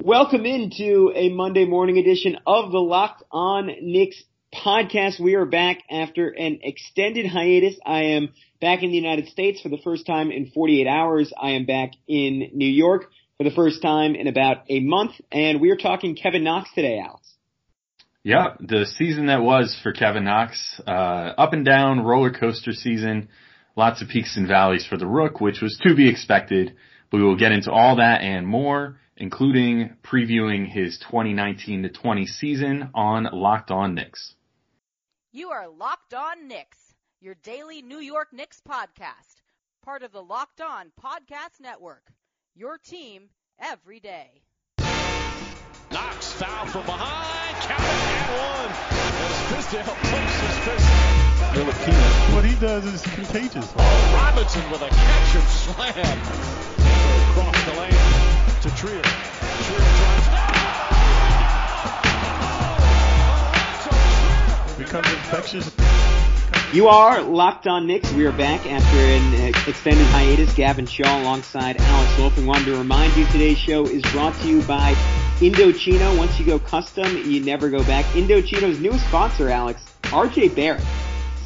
Welcome into a Monday morning edition of the Locked On Knicks podcast. We are back after an extended hiatus. I am back in the United States for the first time in 48 hours. I am back in New York for the first time in about a month, and we are talking Kevin Knox today, Alex. Yeah, the season that was for Kevin Knox, uh, up and down roller coaster season, lots of peaks and valleys for the Rook, which was to be expected. We will get into all that and more including previewing his 2019 to 20 season on Locked On Knicks. You are Locked On Knicks, your daily New York Knicks podcast, part of the Locked On Podcast Network. Your team every day. Knox foul from behind, count and one. As Fizdale pumps his fist. What he does is contagious. Oh, Robinson with a catch and slam across the lane to Trier. Trier drives. Becomes infectious. You are locked on Knicks. We are back after an uh, extended hiatus. Gavin Shaw alongside Alex Wolfing. Wanted to remind you today's show is brought to you by Indochino. Once you go custom, you never go back. Indochino's newest sponsor, Alex, RJ Barrett.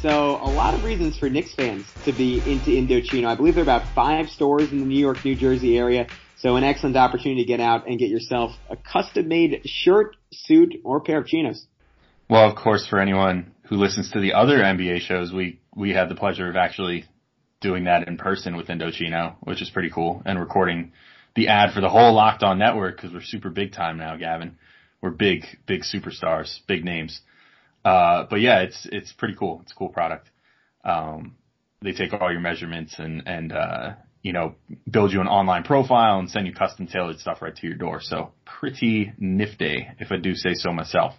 So a lot of reasons for Knicks fans to be into Indochino. I believe there are about five stores in the New York, New Jersey area. So an excellent opportunity to get out and get yourself a custom made shirt, suit, or pair of chinos. Well, of course, for anyone who listens to the other NBA shows, we, we had the pleasure of actually doing that in person with Indochino, which is pretty cool, and recording the ad for the whole Locked On network because we're super big time now, Gavin. We're big, big superstars, big names. Uh, but yeah, it's, it's pretty cool. It's a cool product. Um, they take all your measurements and, and, uh, you know, build you an online profile and send you custom tailored stuff right to your door. So pretty nifty, if I do say so myself.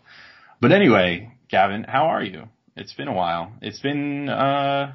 But anyway, Gavin, how are you? It's been a while. It's been, uh,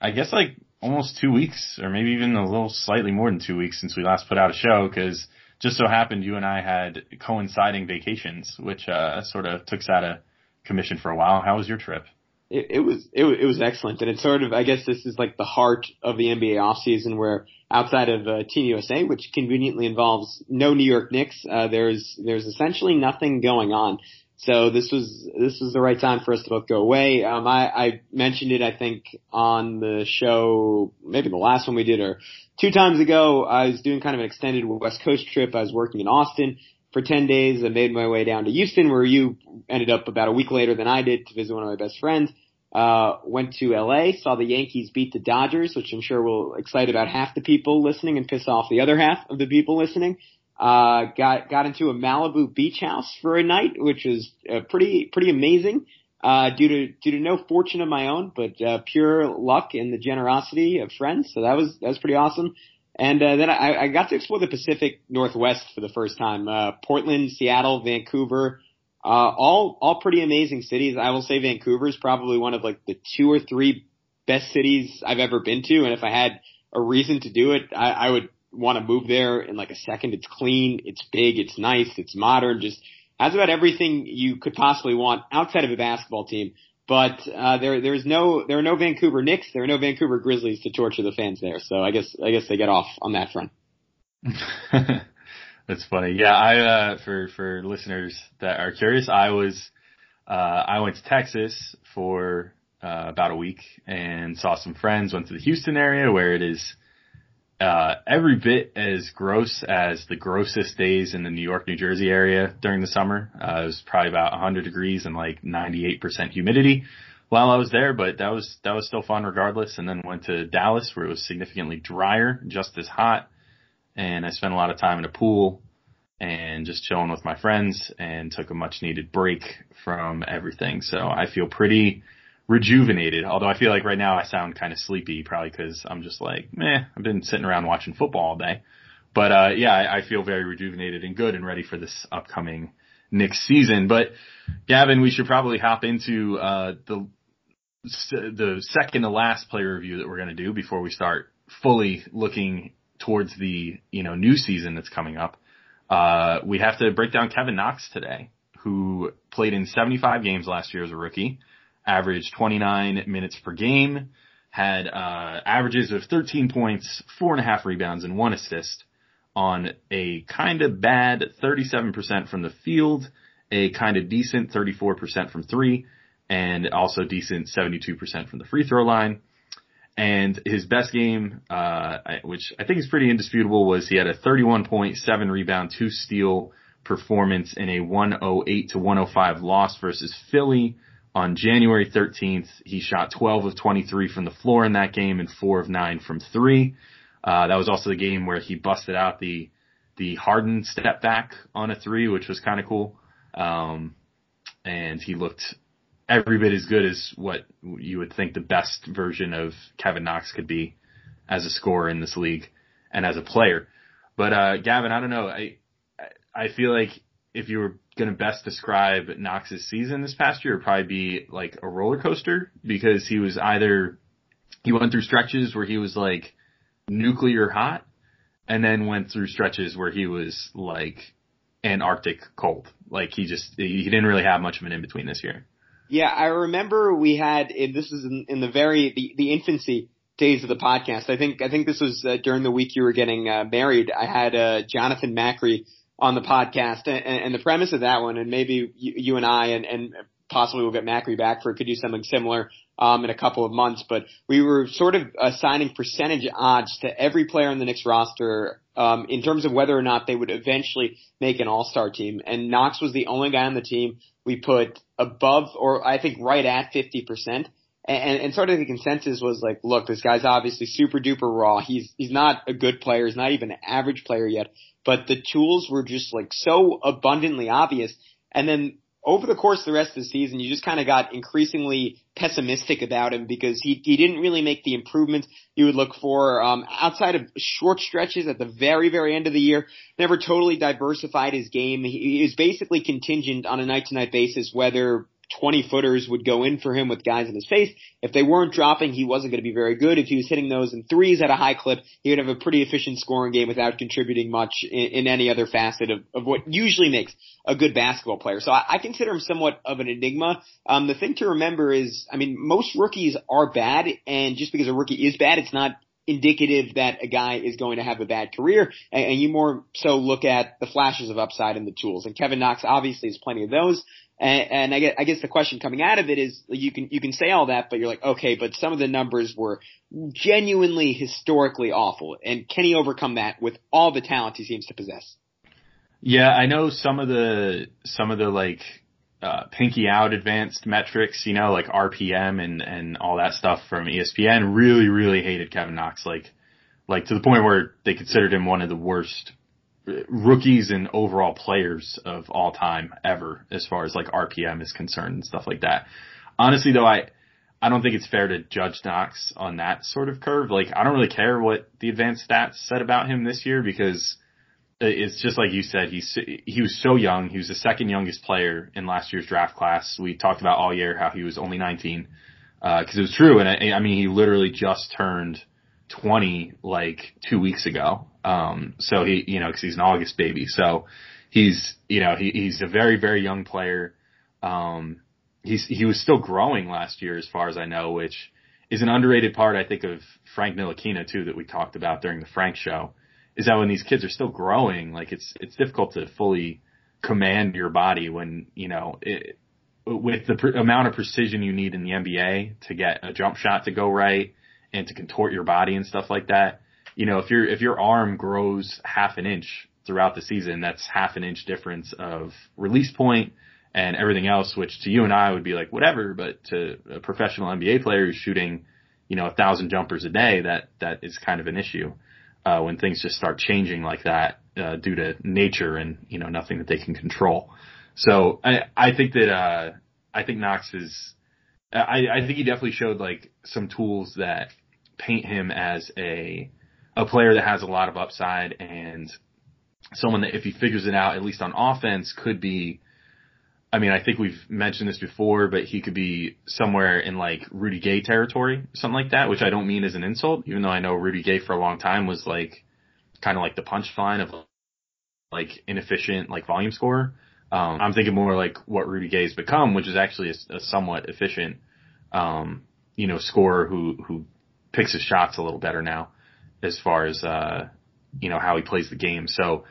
I guess like almost two weeks or maybe even a little slightly more than two weeks since we last put out a show because just so happened you and I had coinciding vacations, which, uh, sort of took us out of commission for a while. How was your trip? It, it was it, it was excellent, and it's sort of I guess this is like the heart of the NBA offseason, where outside of uh, Team USA, which conveniently involves no New York Knicks, uh, there's there's essentially nothing going on. So this was this was the right time for us to both go away. Um, I, I mentioned it, I think, on the show, maybe the last one we did, or two times ago. I was doing kind of an extended West Coast trip. I was working in Austin for 10 days. I made my way down to Houston where you ended up about a week later than I did to visit one of my best friends. Uh, went to LA, saw the Yankees beat the Dodgers, which I'm sure will excite about half the people listening and piss off the other half of the people listening. Uh, got, got into a Malibu beach house for a night, which was uh, pretty, pretty amazing. Uh, due to, due to no fortune of my own, but, uh, pure luck and the generosity of friends. So that was, that was pretty awesome. And uh, then I, I got to explore the Pacific Northwest for the first time. Uh, Portland, Seattle, Vancouver, uh, all all pretty amazing cities. I will say Vancouver is probably one of like the two or three best cities I've ever been to. And if I had a reason to do it, I, I would want to move there in like a second. It's clean, it's big, it's nice, it's modern, just has about everything you could possibly want outside of a basketball team. But uh, there there's no there are no Vancouver Knicks, there are no Vancouver Grizzlies to torture the fans there. So I guess I guess they get off on that front. That's funny. Yeah, I uh, for for listeners that are curious, I was uh, I went to Texas for uh, about a week and saw some friends. Went to the Houston area where it is uh, every bit as gross as the grossest days in the New York, New Jersey area during the summer. Uh, it was probably about 100 degrees and like 98% humidity while I was there, but that was, that was still fun regardless. And then went to Dallas where it was significantly drier, just as hot. And I spent a lot of time in a pool and just chilling with my friends and took a much needed break from everything. So I feel pretty, rejuvenated. Although I feel like right now I sound kind of sleepy, probably because I'm just like, meh, I've been sitting around watching football all day. But uh, yeah, I, I feel very rejuvenated and good and ready for this upcoming Knicks season. But Gavin, we should probably hop into uh, the the second to last player review that we're going to do before we start fully looking towards the you know new season that's coming up. Uh, we have to break down Kevin Knox today, who played in 75 games last year as a rookie averaged 29 minutes per game, had uh, averages of 13 points, four and a half rebounds, and one assist on a kind of bad 37% from the field, a kind of decent 34% from three, and also decent 72% from the free throw line. And his best game, uh, which I think is pretty indisputable, was he had a 31.7 rebound, two steal performance in a 108 to 105 loss versus Philly on January 13th. He shot 12 of 23 from the floor in that game and 4 of 9 from 3. Uh, that was also the game where he busted out the, the Harden step back on a 3, which was kind of cool. Um, and he looked every bit as good as what you would think the best version of Kevin Knox could be as a scorer in this league and as a player. But uh, Gavin, I don't know. I I feel like if you were going to best describe Knox's season this past year, it'd probably be like a roller coaster because he was either he went through stretches where he was like nuclear hot, and then went through stretches where he was like Antarctic cold. Like he just he didn't really have much of an in between this year. Yeah, I remember we had this is in, in the very the, the infancy days of the podcast. I think I think this was uh, during the week you were getting uh, married. I had uh, Jonathan Macri on the podcast, and, and the premise of that one, and maybe you, you and I, and, and possibly we'll get Macri back for could do something similar um, in a couple of months. But we were sort of assigning percentage odds to every player on the Knicks roster um, in terms of whether or not they would eventually make an All Star team. And Knox was the only guy on the team we put above, or I think right at fifty percent. And, and sort of the consensus was like, look, this guy's obviously super duper raw. He's he's not a good player. He's not even an average player yet. But the tools were just like so abundantly obvious. And then over the course of the rest of the season, you just kind of got increasingly pessimistic about him because he he didn't really make the improvements you would look for um, outside of short stretches at the very very end of the year. Never totally diversified his game. He, is basically contingent on a night to night basis whether 20 footers would go in for him with guys in his face. If they weren't dropping, he wasn't going to be very good. If he was hitting those in threes at a high clip, he would have a pretty efficient scoring game without contributing much in, in any other facet of, of what usually makes a good basketball player. So I, I consider him somewhat of an enigma. Um, the thing to remember is, I mean, most rookies are bad, and just because a rookie is bad, it's not indicative that a guy is going to have a bad career, and, and you more so look at the flashes of upside and the tools. And Kevin Knox obviously has plenty of those. And, and I, guess, I guess the question coming out of it is you can you can say all that, but you're like, okay, but some of the numbers were genuinely historically awful, and can he overcome that with all the talent he seems to possess? Yeah, I know some of the some of the like uh, pinky out advanced metrics, you know, like RPM and and all that stuff from ESPN. Really, really hated Kevin Knox, like like to the point where they considered him one of the worst rookies and overall players of all time ever as far as like RPM is concerned and stuff like that. Honestly though, I, I don't think it's fair to judge Knox on that sort of curve. Like I don't really care what the advanced stats said about him this year because it's just like you said, he's, he was so young. He was the second youngest player in last year's draft class. We talked about all year how he was only 19, uh, cause it was true. And I, I mean, he literally just turned 20 like two weeks ago. Um, so he, you know, cause he's an August baby. So he's, you know, he, he's a very, very young player. Um, he's, he was still growing last year as far as I know, which is an underrated part, I think, of Frank Ntilikina too, that we talked about during the Frank show, is that when these kids are still growing, like it's, it's difficult to fully command your body when, you know, it, with the pr- amount of precision you need in the NBA to get a jump shot to go right and to contort your body and stuff like that you know, if your if your arm grows half an inch throughout the season, that's half an inch difference of release point and everything else, which to you and I would be like whatever, but to a professional NBA player who's shooting, you know, a thousand jumpers a day, that that is kind of an issue uh, when things just start changing like that uh, due to nature and you know nothing that they can control. So I I think that uh, I think Knox is I I think he definitely showed like some tools that paint him as a a player that has a lot of upside and someone that if he figures it out, at least on offense, could be. I mean, I think we've mentioned this before, but he could be somewhere in like Rudy Gay territory, something like that, which I don't mean as an insult, even though I know Rudy Gay for a long time was like kind of like the punchline of like inefficient like volume scorer. Um, I'm thinking more like what Rudy Gay has become, which is actually a, a somewhat efficient, um, you know, scorer who who picks his shots a little better now as far as uh, you know, how he plays the game. So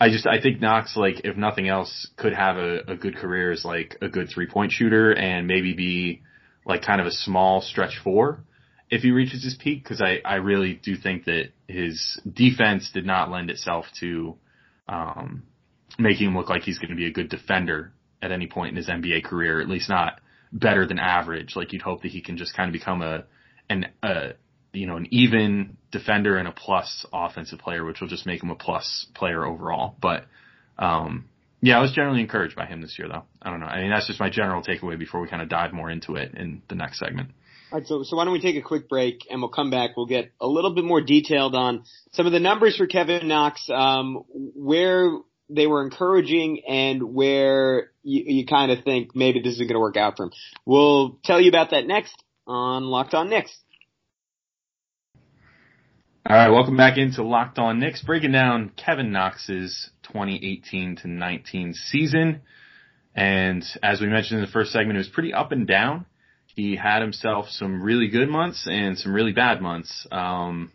I just, I think Knox, like, if nothing else, could have a, a good career as like a good three point shooter and maybe be like kind of a small stretch four if he reaches his peak. Cause I, I really do think that his defense did not lend itself to, um, making him look like he's going to be a good defender at any point in his NBA career, at least not better than average. Like you'd hope that he can just kind of become a, an, a, you know, an even defender and a plus offensive player, which will just make him a plus player overall. But, um, yeah, I was generally encouraged by him this year though. I don't know. I mean, that's just my general takeaway before we kind of dive more into it in the next segment. All right, so, so why don't we take a quick break and we'll come back. We'll get a little bit more detailed on some of the numbers for Kevin Knox, um, where they were encouraging and where you, you kind of think maybe this isn't going to work out for him. We'll tell you about that next on Locked On Knicks. All right, welcome back into Locked On Knicks, breaking down Kevin Knox's 2018 to 19 season. And as we mentioned in the first segment, it was pretty up and down. He had himself some really good months and some really bad months. Um,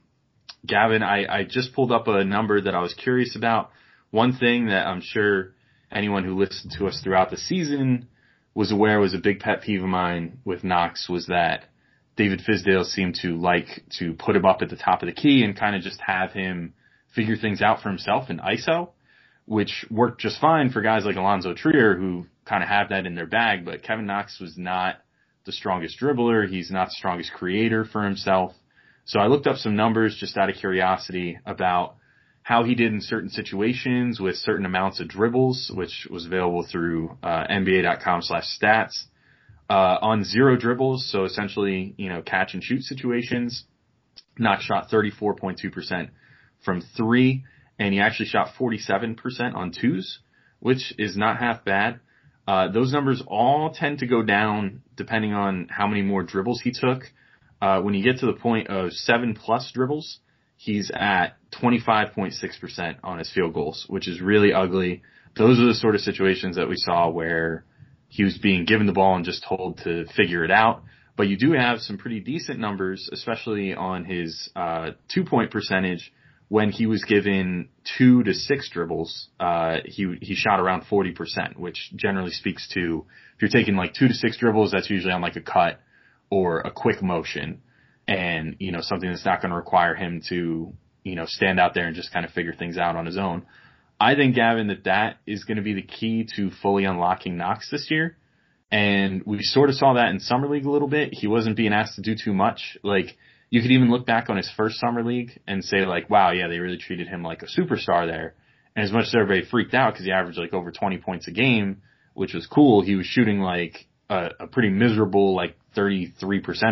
Gavin, I, I just pulled up a number that I was curious about. One thing that I'm sure anyone who listened to us throughout the season was aware was a big pet peeve of mine with Knox was that David Fizdale seemed to like to put him up at the top of the key and kind of just have him figure things out for himself in ISO, which worked just fine for guys like Alonzo Trier who kind of have that in their bag, but Kevin Knox was not the strongest dribbler. He's not the strongest creator for himself. So I looked up some numbers just out of curiosity about how he did in certain situations with certain amounts of dribbles, which was available through uh, NBA.com slash stats. Uh, on zero dribbles, so essentially, you know, catch and shoot situations, Knox shot 34.2% from three, and he actually shot 47% on twos, which is not half bad. Uh, those numbers all tend to go down depending on how many more dribbles he took. Uh, when you get to the point of seven plus dribbles, he's at 25.6% on his field goals, which is really ugly. Those are the sort of situations that we saw where he was being given the ball and just told to figure it out. But you do have some pretty decent numbers, especially on his uh, two point percentage. When he was given two to six dribbles, uh, he he shot around forty percent, which generally speaks to if you're taking like two to six dribbles, that's usually on like a cut or a quick motion and, you know, something that's not going to require him to, you know, stand out there and just kind of figure things out on his own. I think, Gavin, that that is going to be the key to fully unlocking Knox this year. And we sort of saw that in Summer League a little bit. He wasn't being asked to do too much. Like, you could even look back on his first Summer League and say like, wow, yeah, they really treated him like a superstar there. And as much as everybody freaked out because he averaged like over 20 points a game, which was cool, he was shooting like a, a pretty miserable like 33%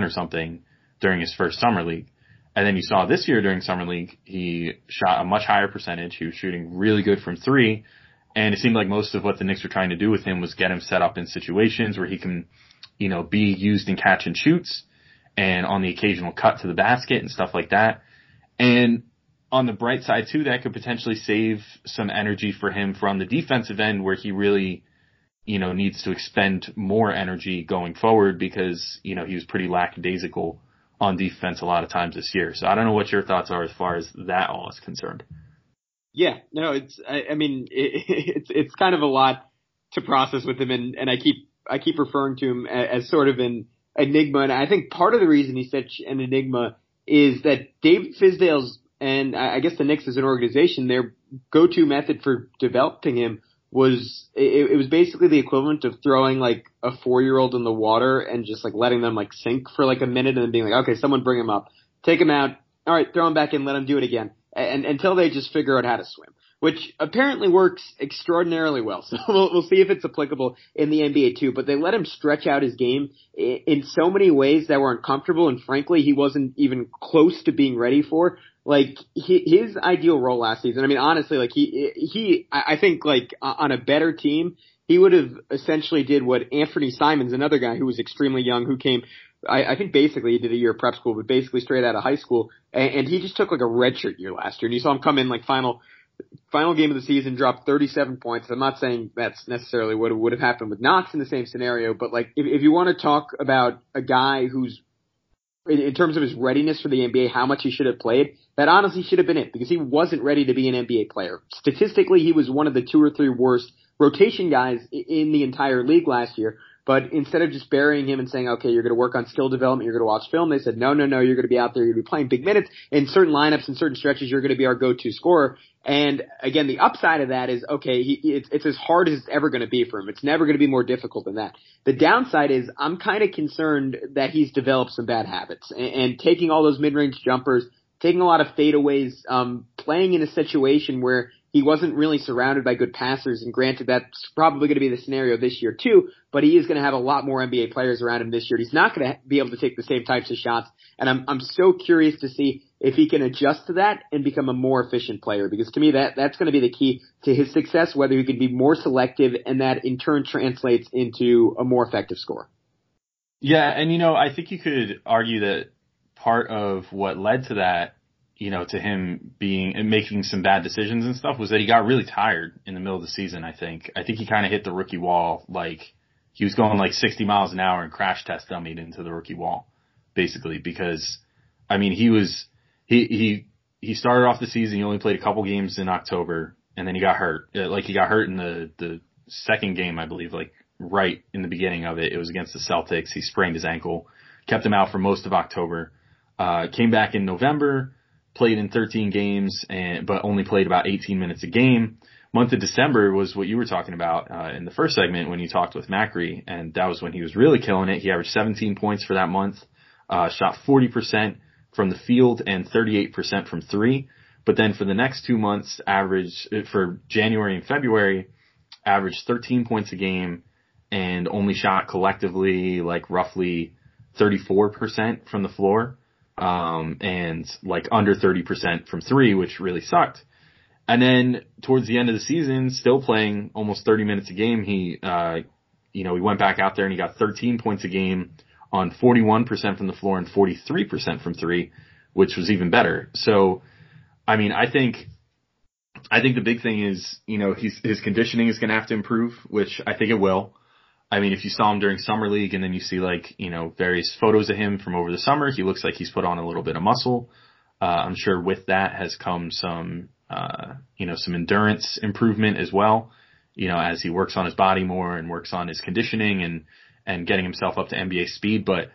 or something during his first summer league. And then you saw this year during summer league, he shot a much higher percentage. He was shooting really good from three. And it seemed like most of what the Knicks were trying to do with him was get him set up in situations where he can, you know, be used in catch and shoots and on the occasional cut to the basket and stuff like that. And on the bright side too, that could potentially save some energy for him from the defensive end where he really, you know, needs to expend more energy going forward because, you know, he was pretty lackadaisical on defense a lot of times this year. So I don't know what your thoughts are as far as that all is concerned. Yeah, no, it's, I, I mean, it, it's, it's kind of a lot to process with him and, and I keep, I keep referring to him as, as sort of an enigma. And I think part of the reason he's such an enigma is that David Fizdale's and I guess the Knicks as an organization, their go-to method for developing him was it, it was basically the equivalent of throwing like a four year old in the water and just like letting them like sink for like a minute and then being like, okay, someone bring him up, take him out, all right, throw him back in, let him do it again, and until they just figure out how to swim, which apparently works extraordinarily well. So we'll, we'll see if it's applicable in the NBA too. But they let him stretch out his game in so many ways that were uncomfortable, and frankly, he wasn't even close to being ready for like his ideal role last season. I mean, honestly, like he he I think like on a better team, he would have essentially did what Anfernee Simons, another guy who was extremely young, who came. I, I think basically he did a year of prep school, but basically straight out of high school, and, and he just took like a redshirt year last year, and you saw him come in like final final game of the season, dropped 37 points. I'm not saying that's necessarily what would have happened with Knox in the same scenario, but like if, if you want to talk about a guy who's in, in terms of his readiness for the NBA, how much he should have played, that honestly should have been it because he wasn't ready to be an NBA player. Statistically, he was one of the two or three worst rotation guys in the entire league last year. But instead of just burying him and saying, okay, you're going to work on skill development, you're going to watch film, they said, no, no, no, you're going to be out there, you're going to be playing big minutes. In certain lineups and certain stretches, you're going to be our go-to scorer. And again, the upside of that is, okay, he, it's, it's as hard as it's ever going to be for him. It's never going to be more difficult than that. The downside is, I'm kind of concerned that he's developed some bad habits and, and taking all those mid-range jumpers, taking a lot of fadeaways, um, playing in a situation where he wasn't really surrounded by good passers, and granted that's probably going to be the scenario this year too, but he is going to have a lot more NBA players around him this year. He's not going to be able to take the same types of shots, and I'm I'm so curious to see if he can adjust to that and become a more efficient player because to me that that's going to be the key to his success whether he can be more selective and that in turn translates into a more effective score. Yeah, and you know, I think you could argue that part of what led to that you know, to him being and making some bad decisions and stuff was that he got really tired in the middle of the season. I think. I think he kind of hit the rookie wall. Like he was going like 60 miles an hour and crash test dummied into the rookie wall, basically. Because, I mean, he was he he he started off the season. He only played a couple games in October, and then he got hurt. Uh, like he got hurt in the the second game, I believe. Like right in the beginning of it, it was against the Celtics. He sprained his ankle, kept him out for most of October. Uh, came back in November played in 13 games and but only played about 18 minutes a game. Month of December was what you were talking about uh, in the first segment when you talked with Macri, and that was when he was really killing it. He averaged 17 points for that month, uh, shot 40% from the field and 38% from three. But then for the next two months, average uh, for January and February, averaged 13 points a game and only shot collectively like roughly 34% from the floor um, and like under 30% from three, which really sucked. And then towards the end of the season, still playing almost 30 minutes a game, he, uh, you know, he went back out there and he got 13 points a game on 41% from the floor and 43% from three, which was even better. So, I mean, I think, I think the big thing is, you know, he's, his conditioning is going to have to improve, which I think it will. I mean, if you saw him during summer league and then you see like, you know, various photos of him from over the summer, he looks like he's put on a little bit of muscle. Uh, I'm sure with that has come some, uh, you know, some endurance improvement as well, you know, as he works on his body more and works on his conditioning and, and getting himself up to NBA speed. But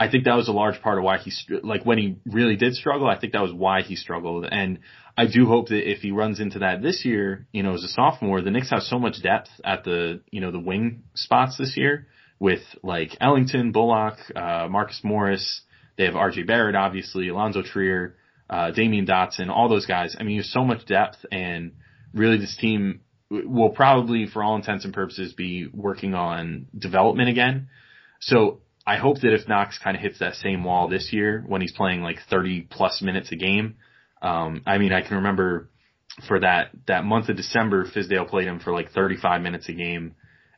I think that was a large part of why he, like when he really did struggle, I think that was why he struggled. And I do hope that if he runs into that this year, you know, as a sophomore, the Knicks have so much depth at the, you know, the wing spots this year with like Ellington, Bullock, uh, Marcus Morris. They have RJ Barrett, obviously, Alonzo Trier, uh, Damyean Dotson, all those guys. I mean, there's so much depth and really this team will probably, for all intents and purposes, be working on development again. So I hope that if Knox kind of hits that same wall this year when he's playing like 30 plus minutes a game, um, I mean, I can remember for that, that month of December, Fizdale played him for like 35 minutes a game.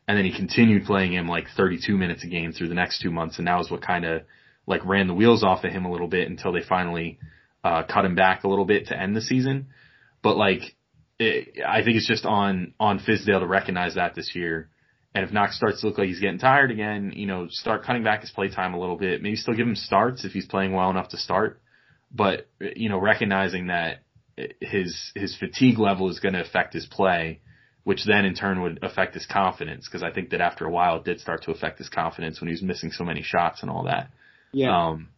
And then he continued playing him like 32 minutes a game through the next two months. And that was what kind of like ran the wheels off of him a little bit until they finally, uh, cut him back a little bit to end the season. But like, it, I think it's just on, on Fizdale to recognize that this year and if Knox starts to look like he's getting tired again, you know, start cutting back his play time a little bit. Maybe still give him starts if he's playing well enough to start. But, you know, recognizing that his, his fatigue level is going to affect his play, which then in turn would affect his confidence. Cause I think that after a while it did start to affect his confidence when he was missing so many shots and all that. Yeah. Um,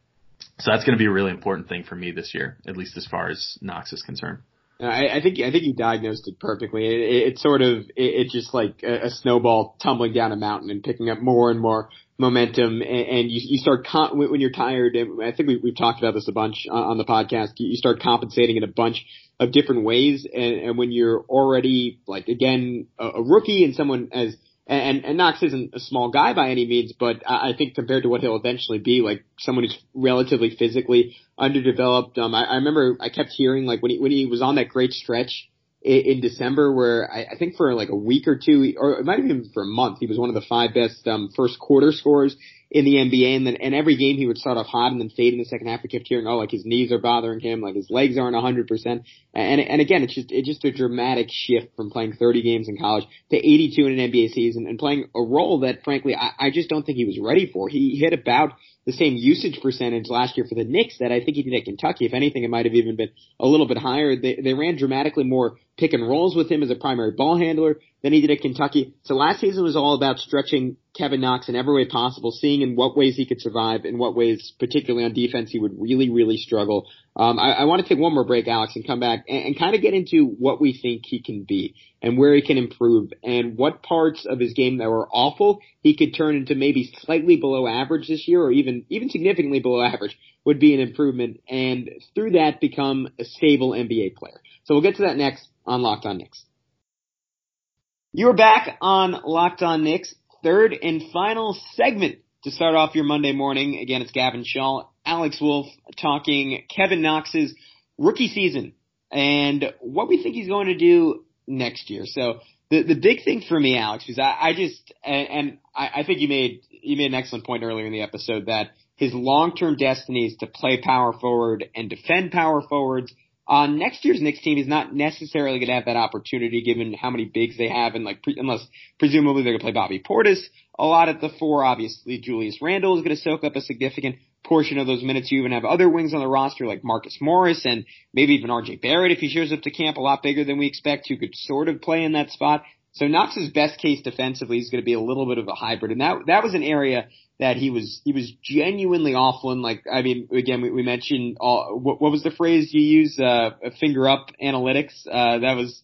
so that's going to be a really important thing for me this year, at least as far as Knox is concerned. I, I think I think you diagnosed it perfectly. It, it, it's sort of it, it's just like a, a snowball tumbling down a mountain and picking up more and more momentum, and, and you, you start con- when you're tired. And I think we, we've talked about this a bunch on, on the podcast. You start compensating in a bunch of different ways, and, and when you're already like again a, a rookie and someone as and, and Knox isn't a small guy by any means, but I think compared to what he'll eventually be, like someone who's relatively physically underdeveloped. Um, I, I remember I kept hearing like when he when he was on that great stretch in, in December, where I, I think for like a week or two, or it might have been for a month, he was one of the five best um, first quarter scorers in the NBA, and then and every game he would start off hot and then fade in the second half. We kept hearing, oh, like his knees are bothering him, like his legs aren't 100. percent And and again, it's just it's just a dramatic shift from playing 30 games in college to 82 in an NBA season and playing a role that, frankly, I, I just don't think he was ready for. He hit about the same usage percentage last year for the Knicks that I think he did at Kentucky. If anything, it might have even been a little bit higher. They, they ran dramatically more pick and rolls with him as a primary ball handler than he did at Kentucky. So last season was all about stretching Kevin Knox in every way possible, seeing in what ways he could survive, in what ways, particularly on defense, he would really, really struggle. Um, I, I want to take one more break, Alex, and come back and, and kind of get into what we think he can be and where he can improve and what parts of his game that were awful he could turn into maybe slightly below average this year or even, even significantly below average would be an improvement and through that become a stable NBA player. So we'll get to that next on Locked On Knicks. You are back on Locked On Knicks, third and final segment to start off your Monday morning. Again, it's Gavin Shaw, Alex Wolf talking Kevin Knox's rookie season and what we think he's going to do next year. So the the big thing for me, Alex, is I, I just and, and I, I think you made you made an excellent point earlier in the episode that his long term destiny is to play power forward and defend power forwards uh, next year's Knicks team, is not necessarily going to have that opportunity given how many bigs they have, and like pre- unless presumably they're going to play Bobby Portis a lot at the four. Obviously, Julius Randle is going to soak up a significant portion of those minutes. You even have other wings on the roster like Marcus Morris and maybe even RJ Barrett if he shows up to camp a lot bigger than we expect, who could sort of play in that spot. So Knox's best case defensively is going to be a little bit of a hybrid, and that that was an area that he was he was genuinely awful and like I mean again we, we mentioned all, what, what was the phrase you use uh finger up analytics uh that was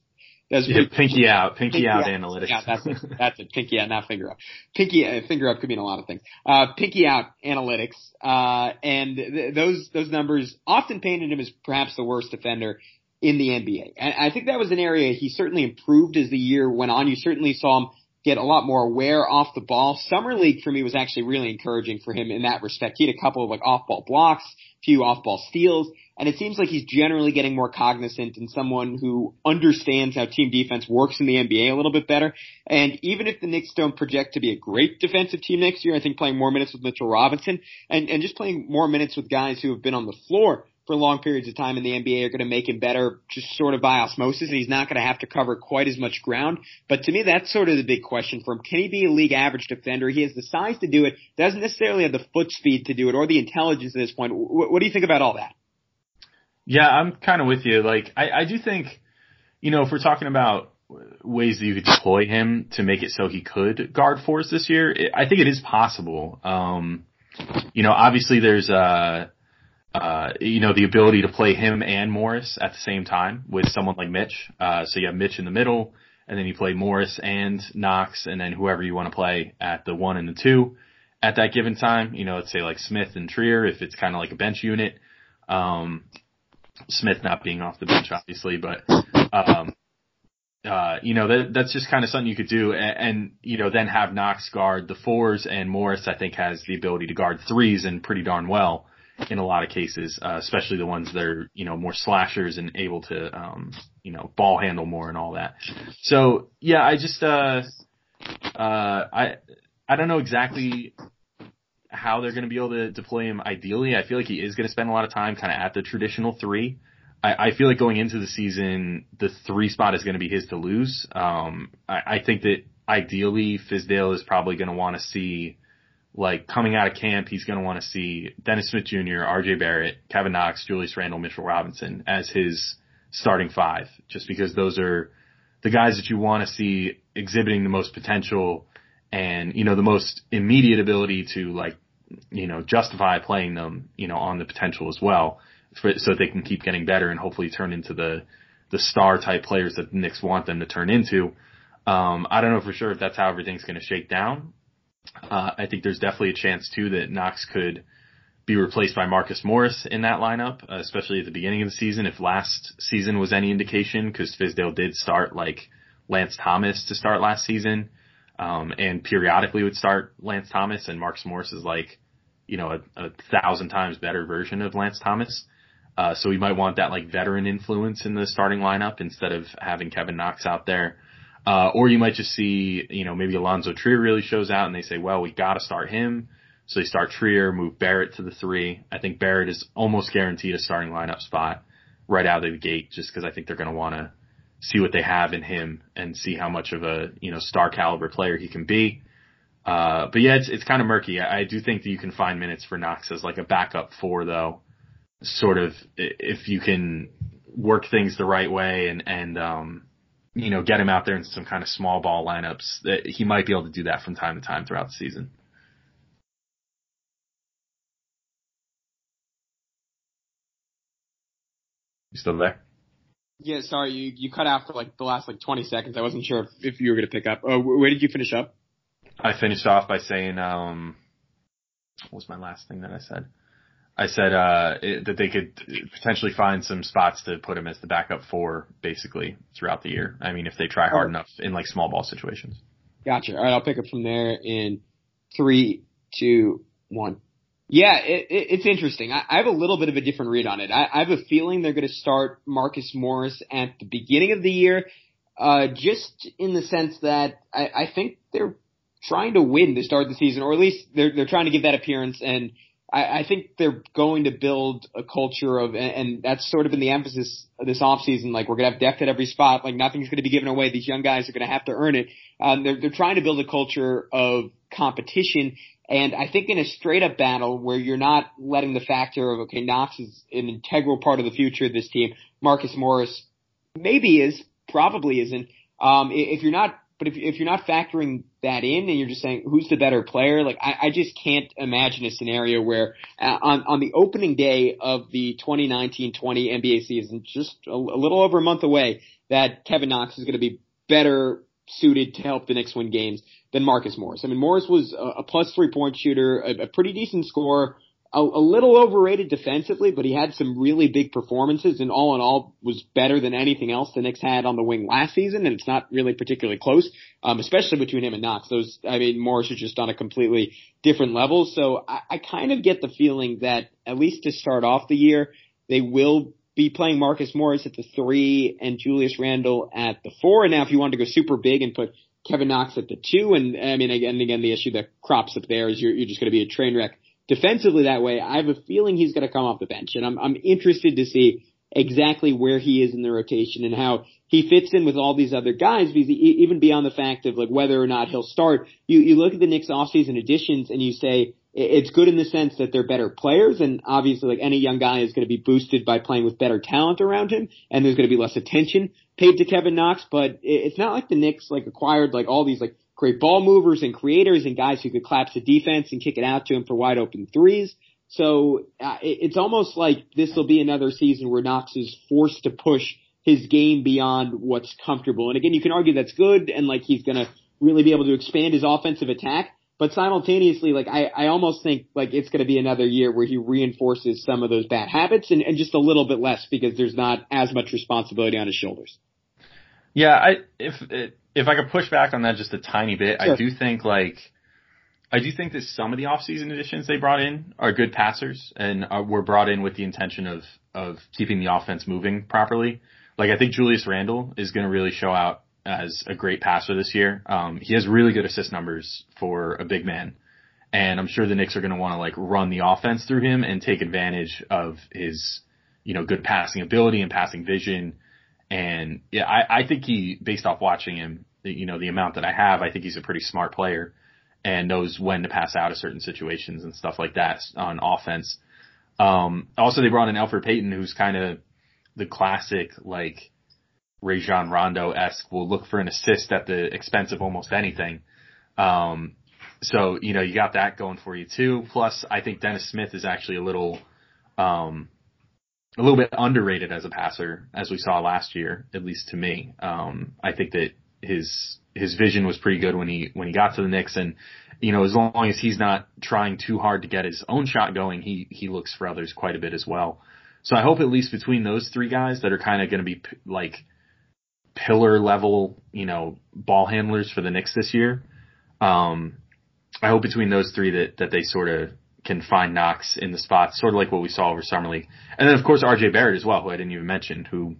that's yeah, pinky out, pinky, pinky out, out, analytics. Yeah, that's it. That's it. Pinky out, not finger up. Pinky, uh, finger up could mean a lot of things. Uh, pinky out analytics. Uh, and th- those, those numbers often painted him as perhaps the worst defender in the NBA. And I think that was an area he certainly improved as the year went on. You certainly saw him get a lot more aware off the ball. Summer league for me was actually really encouraging for him in that respect. He had a couple of like off ball blocks, few off ball steals, and it seems like he's generally getting more cognizant and someone who understands how team defense works in the NBA a little bit better. And even if the Knicks don't project to be a great defensive team next year, I think playing more minutes with Mitchell Robinson and, and just playing more minutes with guys who have been on the floor for long periods of time in the NBA are going to make him better just sort of by osmosis. And he's not going to have to cover quite as much ground. But to me, that's sort of the big question for him. Can he be a league average defender? He has the size to do it, doesn't necessarily have the foot speed to do it or the intelligence at this point. What, what do you think about all that? Yeah, I'm kind of with you. Like, I, I do think, you know, if we're talking about ways that you could deploy him to make it so he could guard force this year, I think it is possible. Um, you know, obviously there's, uh, uh, you know, the ability to play him and Morris at the same time with someone like Mitch. Uh, so you have Mitch in the middle, and then you play Morris and Knox, and then whoever you want to play at the one and the two at that given time. You know, let's say like Smith and Trier if it's kind of like a bench unit. Um, Smith not being off the bench, obviously, but, um, uh, you know, that, that's just kind of something you could do and, and, you know, then have Knox guard the fours and Morris, I think has the ability to guard threes and pretty darn well in a lot of cases, uh, especially the ones that are, you know, more slashers and able to, um, you know, ball handle more and all that. So yeah, I just, uh, uh, I, I don't know exactly how they're going to be able to deploy him ideally. I feel like he is going to spend a lot of time kind of at the traditional three. I, feel like going into the season, the three spot is going to be his to lose. Um, I, I think that ideally Fizdale is probably going to want to see, like coming out of camp, he's going to want to see Dennis Smith Jr., RJ Barrett, Kevin Knox, Julius Randle, Mitchell Robinson as his starting five, just because those are the guys that you want to see exhibiting the most potential and, you know, the most immediate ability to like, you know, justify playing them, you know, on the potential as well for, so they can keep getting better and hopefully turn into the, the star type players that the Knicks want them to turn into. Um, I don't know for sure if that's how everything's going to shake down, uh, I think there's definitely a chance too that Knox could be replaced by Marcus Morris in that lineup, uh, especially at the beginning of the season. If last season was any indication, because Fizdale did start like Lance Thomas to start last season, um, and periodically would start Lance Thomas, and Marcus Morris is like, you know, a, a thousand times better version of Lance Thomas. Uh, so we might want that like veteran influence in the starting lineup instead of having Kevin Knox out there. Uh, or you might just see, you know, maybe Alonzo Trier really shows out and they say, well, we gotta start him. So they start Trier, move Barrett to the three. I think Barrett is almost guaranteed a starting lineup spot right out of the gate just because I think they're going to want to see what they have in him and see how much of a, you know, star caliber player he can be. Uh, but yeah, it's it's kind of murky. I, I do think that you can find minutes for Knox as like a backup four, though. Sort of, if you can work things the right way and and um, you know, get him out there in some kind of small ball lineups, that he might be able to do that from time to time throughout the season. You still there? Yeah, sorry, you, you cut out for like the last like 20 seconds. I wasn't sure if, if you were going to pick up. Uh, where did you finish up? I finished off by saying, um, what was my last thing that I said? I said, uh, it, that they could potentially find some spots to put him as the backup four basically throughout the year. I mean, if they try hard enough in like small ball situations. Gotcha. All right, I'll pick up from there in three, two, one. Yeah, it, it, it's interesting. I, I, have a little bit of a different read on it. I, I have a feeling they're going to start Marcus Morris at the beginning of the year, uh, just in the sense that I, I think they're trying to win to start the season, or at least they're they're trying to give that appearance. And I, I think they're going to build a culture of, and, and that's sort of been the emphasis this offseason. Like we're going to have depth at every spot. Like nothing's going to be given away. These young guys are going to have to earn it. Um, they're they're trying to build a culture of competition and I think in a straight up battle where you're not letting the factor of, okay, Knox is an integral part of the future of this team. Marcus Morris maybe is, probably isn't. Um, if you're not, but if, if you're not factoring that in and you're just saying who's the better player, like I, I just can't imagine a scenario where uh, on, on the opening day of the 2019-20 NBA season, just a, a little over a month away, that Kevin Knox is going to be better suited to help the Knicks win games than Marcus Morris. I mean, Morris was a, a plus three point shooter, a, a pretty decent scorer, a, a little overrated defensively, but he had some really big performances and all in all was better than anything else the Knicks had on the wing last season. And it's not really particularly close, um, especially between him and Knox. Those, I mean, Morris is just on a completely different level. So I, I kind of get the feeling that at least to start off the year, they will be playing Marcus Morris at the three and Julius Randle at the four. And now if you wanted to go super big and put Kevin Knox at the two, and I mean again, again the issue that crops up there is you're, you're just going to be a train wreck defensively that way. I have a feeling he's going to come off the bench, and I'm I'm interested to see exactly where he is in the rotation and how he fits in with all these other guys. Because even beyond the fact of like whether or not he'll start, you you look at the Knicks offseason additions and you say it's good in the sense that they're better players and obviously like any young guy is going to be boosted by playing with better talent around him and there's going to be less attention paid to Kevin Knox, but it's not like the Knicks like acquired like all these like great ball movers and creators and guys who could collapse the defense and kick it out to him for wide open threes. So uh, it's almost like this will be another season where Knox is forced to push his game beyond what's comfortable. And again, you can argue that's good and like he's going to really be able to expand his offensive attack. But simultaneously, like I, I almost think like it's going to be another year where he reinforces some of those bad habits and, and just a little bit less because there's not as much responsibility on his shoulders. Yeah, I if if I could push back on that just a tiny bit, sure. I do think like I do think that some of the offseason additions they brought in are good passers and are, were brought in with the intention of of keeping the offense moving properly. Like I think Julius Randle is going to really show out as a great passer this year. Um, he has really good assist numbers for a big man. And I'm sure the Knicks are going to want to like run the offense through him and take advantage of his, you know, good passing ability and passing vision. And yeah, I, I think he, based off watching him, you know, the amount that I have, I think he's a pretty smart player and knows when to pass out of certain situations and stuff like that on offense. Um, also they brought in Elfrid Payton, who's kind of the classic, like, Rajon Rondo esque will look for an assist at the expense of almost anything. Um, so you know you got that going for you too. Plus, I think Dennis Smith is actually a little, um, a little bit underrated as a passer, as we saw last year, at least to me. Um, I think that his his vision was pretty good when he when he got to the Knicks, and you know as long as he's not trying too hard to get his own shot going, he he looks for others quite a bit as well. So I hope at least between those three guys that are kind of going to be like pillar level, you know, ball handlers for the Knicks this year. Um, I hope between those three that, that they sort of can find Knox in the spots, sort of like what we saw over summer league. And then of course RJ Barrett as well, who I didn't even mention, who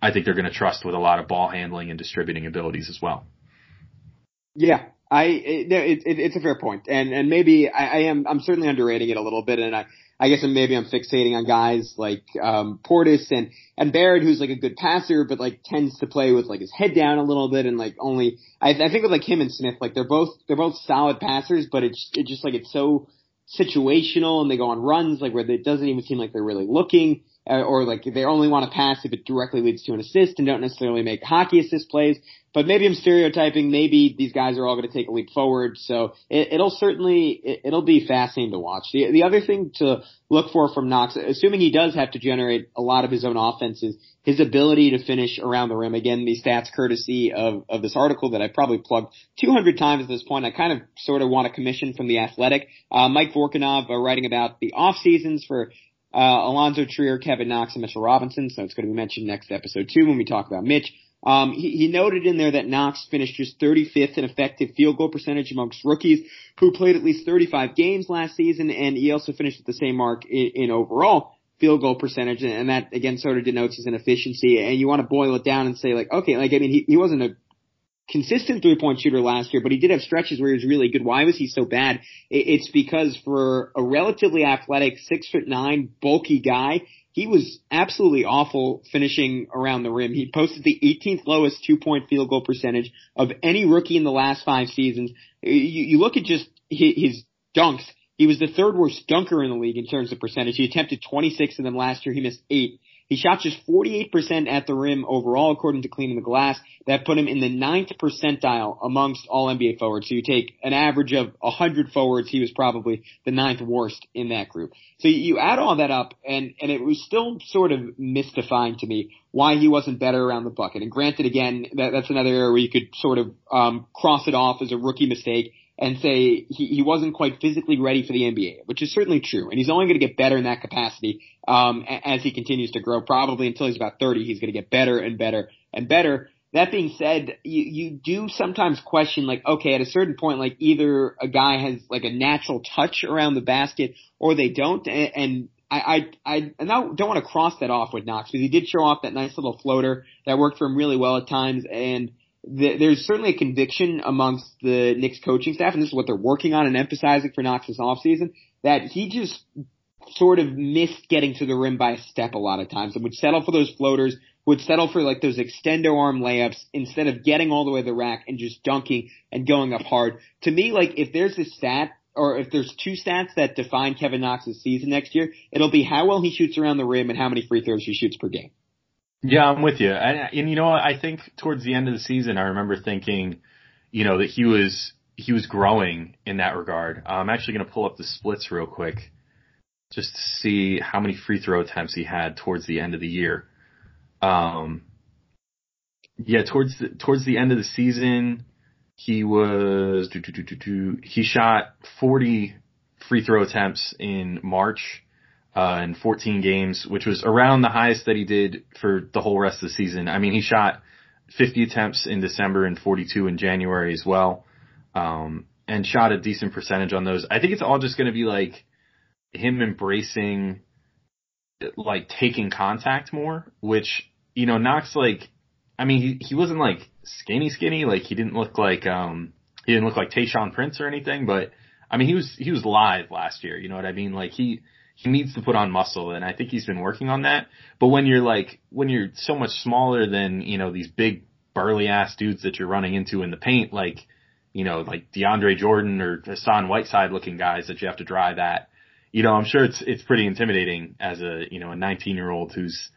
I think they're going to trust with a lot of ball handling and distributing abilities as well. Yeah, I it, it, it's a fair point, and and maybe I, I am I'm certainly underrating it a little bit, and I I guess maybe I'm fixating on guys like um, Portis and and Barrett, who's like a good passer, but like tends to play with like his head down a little bit and like only. I, I think with like him and Smith, like they're both they're both solid passers, but it's it's just like it's so situational and they go on runs like where it doesn't even seem like they're really looking or like they only want to pass if it directly leads to an assist and don't necessarily make hockey assist plays. But maybe I'm stereotyping. Maybe these guys are all going to take a leap forward. So it, it'll certainly it, it'll be fascinating to watch. The the other thing to look for from Knox, assuming he does have to generate a lot of his own offenses, his ability to finish around the rim. Again, these stats courtesy of of this article that I probably plugged 200 times at this point. I kind of sort of want a commission from the Athletic. Uh, Mike Vorkunov uh, writing about the off seasons for uh, Alonzo Trier, Kevin Knox, and Mitchell Robinson. So it's going to be mentioned next episode too when we talk about Mitch. Um, he, he noted in there that Knox finished just 35th in effective field goal percentage amongst rookies who played at least 35 games last season, and he also finished at the same mark in, in overall field goal percentage, and that again sort of denotes his inefficiency. And you want to boil it down and say like, okay, like I mean, he, he wasn't a consistent three point shooter last year, but he did have stretches where he was really good. Why was he so bad? It's because for a relatively athletic, six foot nine, bulky guy, he was absolutely awful finishing around the rim. He posted the 18th lowest two point field goal percentage of any rookie in the last five seasons. You, you look at just his dunks. He was the third worst dunker in the league in terms of percentage. He attempted 26 of them last year. He missed eight. He shot just 48% at the rim overall, according to Cleaning the Glass. That put him in the ninth percentile amongst all NBA forwards. So you take an average of 100 forwards, he was probably the ninth worst in that group. So you add all that up, and, and it was still sort of mystifying to me why he wasn't better around the bucket. And granted, again, that, that's another area where you could sort of um, cross it off as a rookie mistake and say he, he wasn't quite physically ready for the NBA, which is certainly true. And he's only going to get better in that capacity um, as he continues to grow. Probably until he's about 30, he's going to get better and better and better. That being said, you, you do sometimes question like, okay, at a certain point, like either a guy has like a natural touch around the basket or they don't. And, and I, I, I don't want to cross that off with Knox because he did show off that nice little floater that worked for him really well at times. And there's certainly a conviction amongst the Knicks coaching staff, and this is what they're working on and emphasizing for Knox this offseason, that he just sort of missed getting to the rim by a step a lot of times and would settle for those floaters, would settle for like those extendo arm layups instead of getting all the way to the rack and just dunking and going up hard. To me, like if there's a stat or if there's two stats that define Kevin Knox's season next year, it'll be how well he shoots around the rim and how many free throws he shoots per game. Yeah, I'm with you. And, and you know? I think towards the end of the season, I remember thinking, you know, that he was he was growing in that regard. I'm actually going to pull up the splits real quick, just to see how many free throw attempts he had towards the end of the year. Um, yeah, towards the, towards the end of the season, he was he shot 40 free throw attempts in March uh, in 14 games, which was around the highest that he did for the whole rest of the season. I mean, he shot 50 attempts in December and 42 in January as well, um, and shot a decent percentage on those. I think it's all just going to be like him embracing, like taking contact more, which you know Knox like. I mean, he he wasn't like skinny skinny, like he didn't look like um he didn't look like Tayshaun Prince or anything, but I mean he was he was live last year. You know what I mean? Like he he needs to put on muscle and I think he's been working on that. But when you're like, when you're so much smaller than, you know, these big burly ass dudes that you're running into in the paint, like, you know, like DeAndre Jordan or Hassan Whiteside looking guys that you have to drive at, you know, I'm sure it's, it's pretty intimidating as a, you know, a 19 year old who's,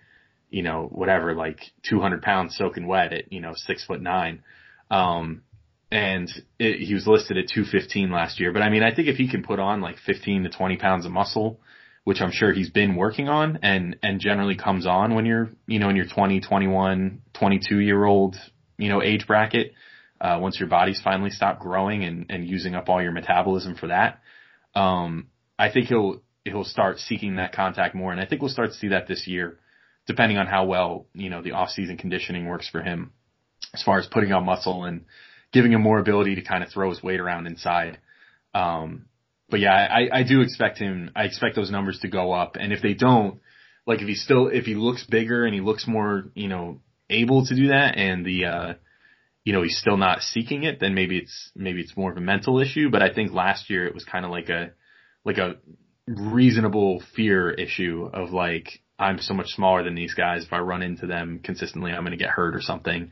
you know, whatever, like 200 pounds soaking wet at, you know, six foot nine. Um, and it, he was listed at 215 last year. But I mean, I think if he can put on like 15 to 20 pounds of muscle, which I'm sure he's been working on and, and generally comes on when you're, you know, in your 20, 21, 22 year old, you know, age bracket. Uh, once your body's finally stopped growing and, and using up all your metabolism for that. Um, I think he'll, he'll start seeking that contact more. And I think we'll start to see that this year, depending on how well, you know, the off season conditioning works for him as far as putting on muscle and giving him more ability to kind of throw his weight around inside. Um, but yeah, I, I do expect him. I expect those numbers to go up, and if they don't, like if he still if he looks bigger and he looks more, you know, able to do that, and the, uh, you know, he's still not seeking it, then maybe it's maybe it's more of a mental issue. But I think last year it was kind of like a like a reasonable fear issue of like, I'm so much smaller than these guys. If I run into them consistently, I'm going to get hurt or something.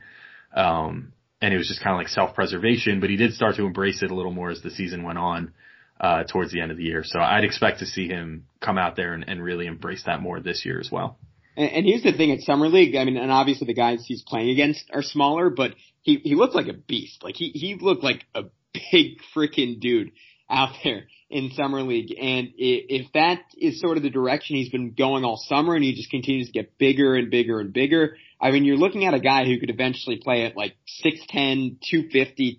Um, and it was just kind of like self-preservation, but he did start to embrace it a little more as the season went on, uh, towards the end of the year. So I'd expect to see him come out there and, and really embrace that more this year as well. And, and here's the thing at summer league. I mean, and obviously the guys he's playing against are smaller, but he he looked like a beast. Like he he looked like a big freaking dude out there in summer league. And if that is sort of the direction he's been going all summer, and he just continues to get bigger and bigger and bigger, I mean, you're looking at a guy who could eventually play at like 6'10", 250,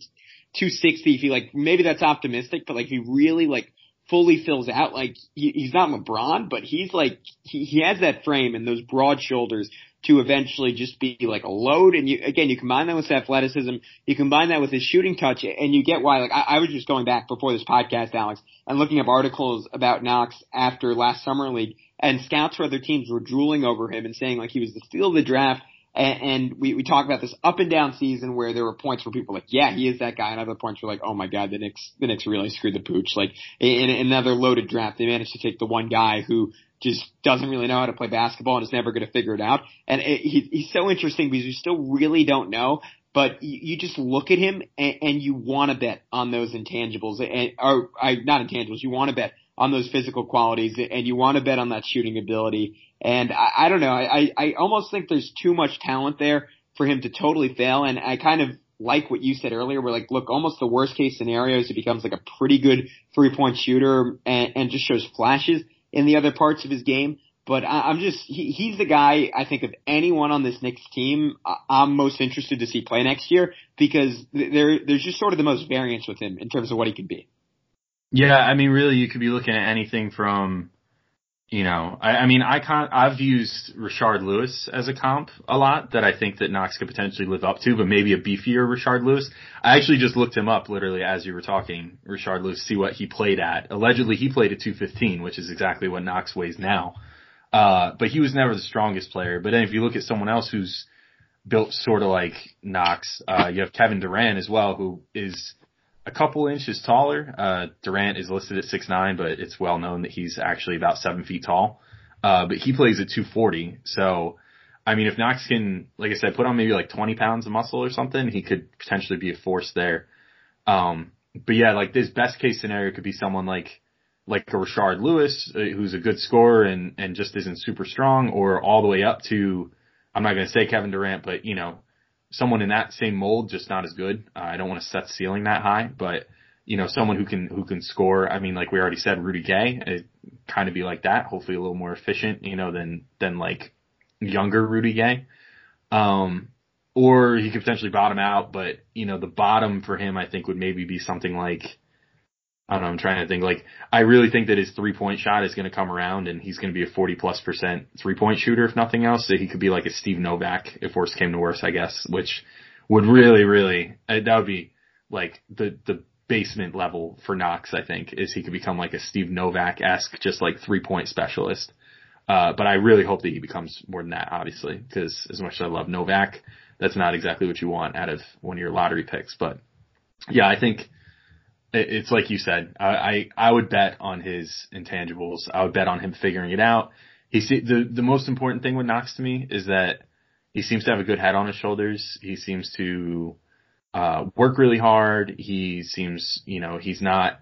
260. If he like, maybe that's optimistic, but like he really like fully fills out. Like he, he's not LeBron, but he's like he, he has that frame and those broad shoulders to eventually just be like a load. And you again, you combine that with athleticism, you combine that with his shooting touch, and you get why. Like I, I was just going back before this podcast, Alex, and looking up articles about Knox after last summer league, and scouts for other teams were drooling over him and saying like he was the steal of the draft. And, and we, we talk about this up and down season where there were points where people were like, yeah, he is that guy. And other points were like, oh my God, the Knicks, the Knicks really screwed the pooch. Like in, another loaded draft, they managed to take the one guy who just doesn't really know how to play basketball and is never going to figure it out. And it, he, he's so interesting because you still really don't know, but you, you just look at him and, and you want to bet on those intangibles and, or, or not intangibles. You want to bet on those physical qualities and you want to bet on that shooting ability. And I, I don't know. I, I almost think there's too much talent there for him to totally fail. And I kind of like what you said earlier. We're like, look, almost the worst case scenario is he becomes like a pretty good three point shooter and, and just shows flashes in the other parts of his game. But I, I'm just, he, he's the guy I think of anyone on this Knicks team I'm most interested to see play next year because there, there's just sort of the most variance with him in terms of what he can be. Yeah, I mean, really, you could be looking at anything from, you know, I, I mean, I can't, I've used Rashard Lewis as a comp a lot that I think that Knox could potentially live up to, but maybe a beefier Rashard Lewis. I actually just looked him up literally as you were talking, Rashard Lewis, see what he played at. Allegedly, he played at 215, which is exactly what Knox weighs now. Uh, but he was never the strongest player. But then if you look at someone else who's built sort of like Knox, uh, you have Kevin Durant as well, who is a couple inches taller. Uh, Durant is listed at six nine, but it's well known that he's actually about seven feet tall. Uh, but he plays at 240. So, I mean, if Knox can, like I said, put on maybe like 20 pounds of muscle or something, he could potentially be a force there. Um, but yeah, like this best case scenario could be someone like, like a Rashard Lewis, uh, who's a good scorer and, and just isn't super strong or all the way up to, I'm not going to say Kevin Durant, but you know, someone in that same mold, just not as good. Uh, I don't want to set ceiling that high, but you know, someone who can who can score. I mean, like we already said, Rudy Gay, it kind of be like that. Hopefully, a little more efficient, you know, than than like younger Rudy Gay. Um, or he could potentially bottom out, but you know, the bottom for him, I think, would maybe be something like I don't know. I'm trying to think. Like, I really think that his three point shot is going to come around, and he's going to be a 40 plus percent three point shooter, if nothing else. So he could be like a Steve Novak, if worse came to worse, I guess, which would really, really uh, that would be like the the basement level for Knox. I think is he could become like a Steve Novak esque, just like three point specialist. Uh, but I really hope that he becomes more than that, obviously, because as much as I love Novak, that's not exactly what you want out of one of your lottery picks. But yeah, I think it's like you said. I, I, I would bet on his intangibles. I would bet on him figuring it out. He see, the the most important thing with Knox to me is that he seems to have a good head on his shoulders. He seems to uh, work really hard. He seems, you know, he's not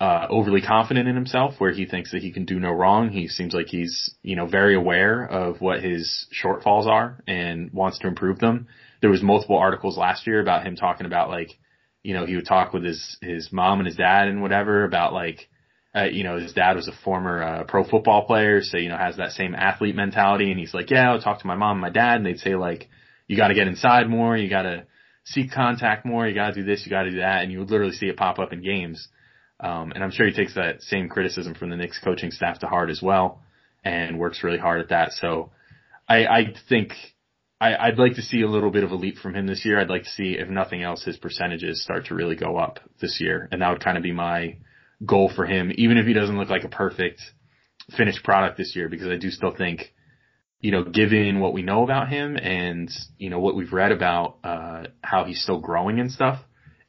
uh, overly confident in himself, where he thinks that he can do no wrong. He seems like he's, you know, very aware of what his shortfalls are and wants to improve them. There was multiple articles last year about him talking about like you know, he would talk with his, his mom and his dad and whatever about like, uh, you know, his dad was a former, uh, pro football player. So, you know, has that same athlete mentality. And he's like, yeah, I'll talk to my mom and my dad. And they'd say like, you got to get inside more. You got to seek contact more. You got to do this. You got to do that. And you would literally see it pop up in games. Um, and I'm sure he takes that same criticism from the Knicks coaching staff to heart as well and works really hard at that. So I, I think I, would like to see a little bit of a leap from him this year. I'd like to see, if nothing else, his percentages start to really go up this year. And that would kind of be my goal for him, even if he doesn't look like a perfect finished product this year, because I do still think, you know, given what we know about him and, you know, what we've read about, uh, how he's still growing and stuff,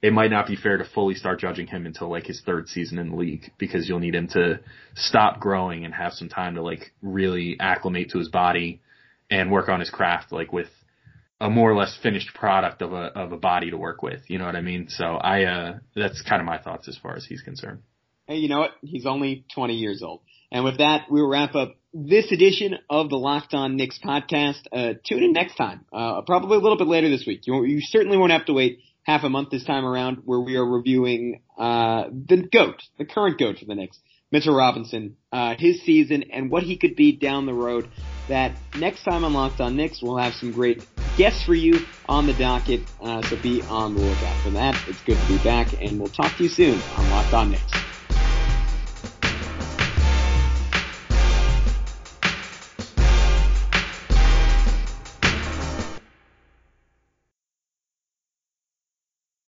it might not be fair to fully start judging him until like his third season in the league because you'll need him to stop growing and have some time to like really acclimate to his body and work on his craft like with a more or less finished product of a of a body to work with. You know what I mean? So I uh that's kind of my thoughts as far as he's concerned. Hey, you know what? He's only 20 years old. And with that, we'll wrap up this edition of the Locked On Knicks podcast. Uh, tune in next time, uh, probably a little bit later this week. You, you certainly won't have to wait half a month this time around where we are reviewing, uh, the GOAT, the current GOAT for the Knicks, Mitchell Robinson, uh, his season and what he could be down the road. That next time on Locked On Knicks, we'll have some great guests for you on the docket, uh, so be on the lookout for that. It's good to be back and we'll talk to you soon on Locked On Knicks.